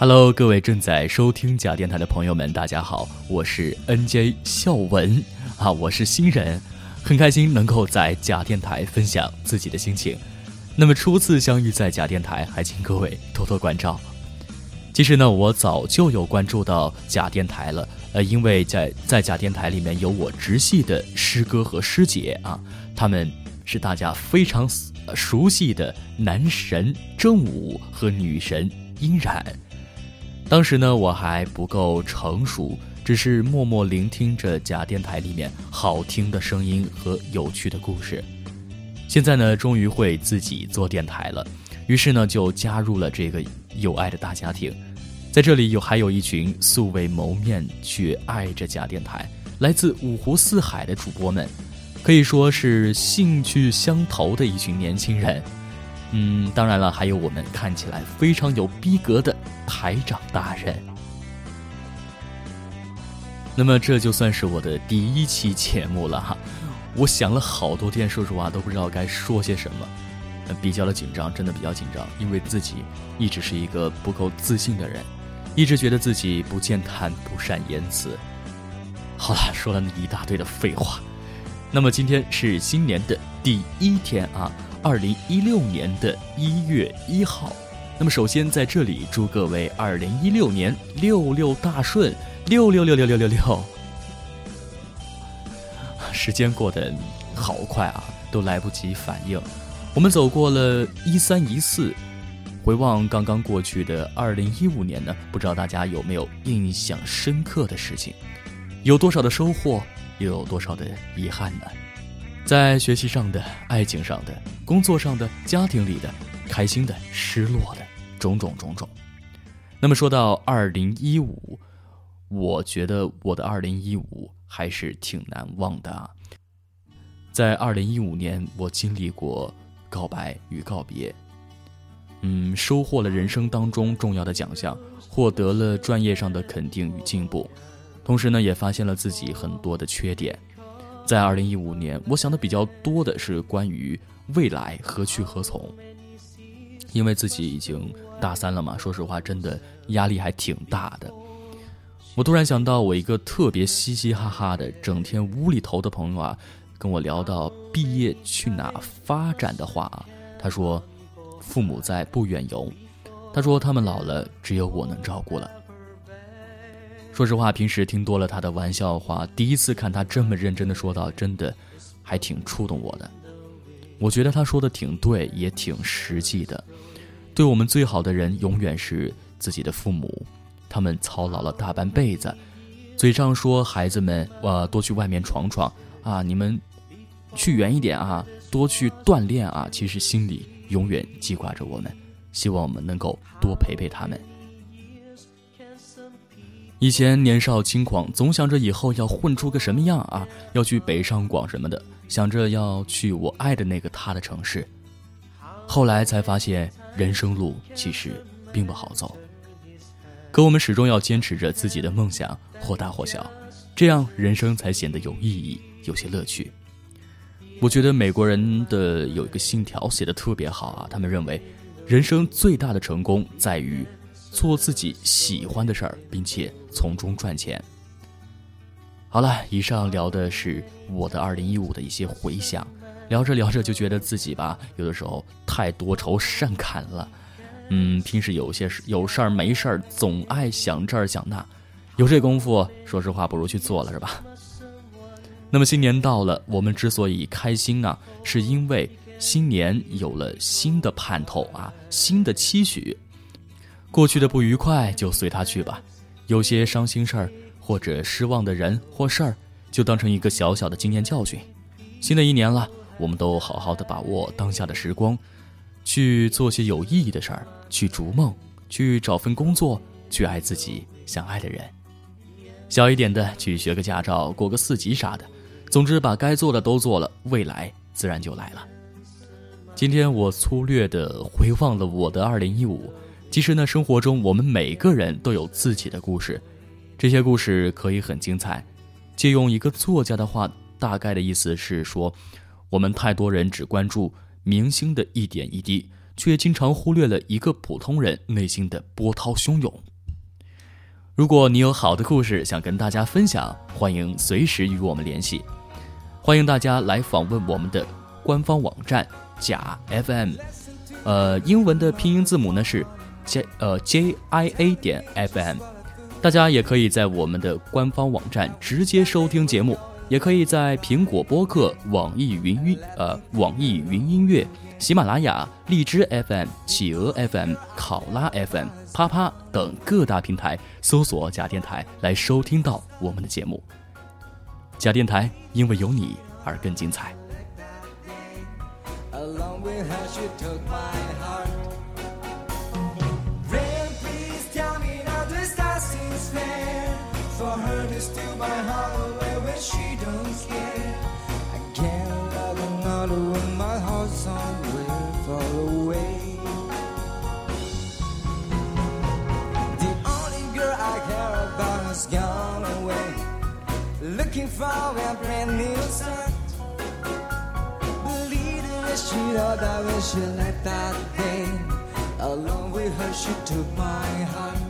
Hello，各位正在收听假电台的朋友们，大家好，我是 NJ 孝文啊，我是新人，很开心能够在假电台分享自己的心情。那么初次相遇在假电台，还请各位多多关照。其实呢，我早就有关注到假电台了，呃，因为在在假电台里面有我直系的师哥和师姐啊，他们是大家非常熟悉的男神正午和女神殷冉。当时呢，我还不够成熟，只是默默聆听着假电台里面好听的声音和有趣的故事。现在呢，终于会自己做电台了，于是呢，就加入了这个有爱的大家庭。在这里有还有一群素未谋面却爱着假电台、来自五湖四海的主播们，可以说是兴趣相投的一群年轻人。嗯，当然了，还有我们看起来非常有逼格的台长大人。那么这就算是我的第一期节目了哈，我想了好多天，说实话都不知道该说些什么，比较的紧张，真的比较紧张，因为自己一直是一个不够自信的人，一直觉得自己不健谈、不善言辞。好了，说了一大堆的废话，那么今天是新年的第一天啊。二零一六年的一月一号，那么首先在这里祝各位二零一六年六六大顺，六六六六六六六。时间过得好快啊，都来不及反应。我们走过了一三一四，回望刚刚过去的二零一五年呢，不知道大家有没有印象深刻的事情？有多少的收获，又有多少的遗憾呢？在学习上的、爱情上的、工作上的、家庭里的、开心的、失落的，种种种种。那么说到二零一五，我觉得我的二零一五还是挺难忘的啊。在二零一五年，我经历过告白与告别，嗯，收获了人生当中重要的奖项，获得了专业上的肯定与进步，同时呢，也发现了自己很多的缺点。在二零一五年，我想的比较多的是关于未来何去何从，因为自己已经大三了嘛。说实话，真的压力还挺大的。我突然想到，我一个特别嘻嘻哈哈的、整天无厘头的朋友啊，跟我聊到毕业去哪发展的话啊，他说：“父母在不远游。”他说：“他们老了，只有我能照顾了。”说实话，平时听多了他的玩笑话，第一次看他这么认真的说道，真的还挺触动我的。我觉得他说的挺对，也挺实际的。对我们最好的人，永远是自己的父母。他们操劳了大半辈子，嘴上说孩子们，呃，多去外面闯闯啊，你们去远一点啊，多去锻炼啊，其实心里永远记挂着我们，希望我们能够多陪陪他们。以前年少轻狂，总想着以后要混出个什么样啊，要去北上广什么的，想着要去我爱的那个他的城市。后来才发现，人生路其实并不好走。可我们始终要坚持着自己的梦想，或大或小，这样人生才显得有意义，有些乐趣。我觉得美国人的有一个信条写的特别好啊，他们认为，人生最大的成功在于。做自己喜欢的事儿，并且从中赚钱。好了，以上聊的是我的二零一五的一些回想，聊着聊着就觉得自己吧，有的时候太多愁善感了。嗯，平时有些事有事儿没事儿，总爱想这儿想那，有这功夫，说实话不如去做了，是吧？那么新年到了，我们之所以开心啊，是因为新年有了新的盼头啊，新的期许。过去的不愉快就随他去吧，有些伤心事儿或者失望的人或事儿，就当成一个小小的经验教训。新的一年了，我们都好好的把握当下的时光，去做些有意义的事儿，去逐梦，去找份工作，去爱自己想爱的人。小一点的去学个驾照，过个四级啥的。总之，把该做的都做了，未来自然就来了。今天我粗略的回望了我的二零一五。其实呢，生活中我们每个人都有自己的故事，这些故事可以很精彩。借用一个作家的话，大概的意思是说，我们太多人只关注明星的一点一滴，却经常忽略了一个普通人内心的波涛汹涌。如果你有好的故事想跟大家分享，欢迎随时与我们联系。欢迎大家来访问我们的官方网站假 FM，呃，英文的拼音字母呢是 J 呃 J I A 点 FM。大家也可以在我们的官方网站直接收听节目，也可以在苹果播客、网易云音呃网易云音乐、喜马拉雅、荔枝 FM、企鹅 FM、考拉 FM、啪啪等各大平台搜索假电台来收听到我们的节目。假电台，因为有你而更精彩。Steal my heart oh, away, where she don't care. I can't love another when my heart's somewhere far away. The only girl I care about has gone away. Looking for a brand new start. Believing that she thought that when she left that day, along with her she took my heart.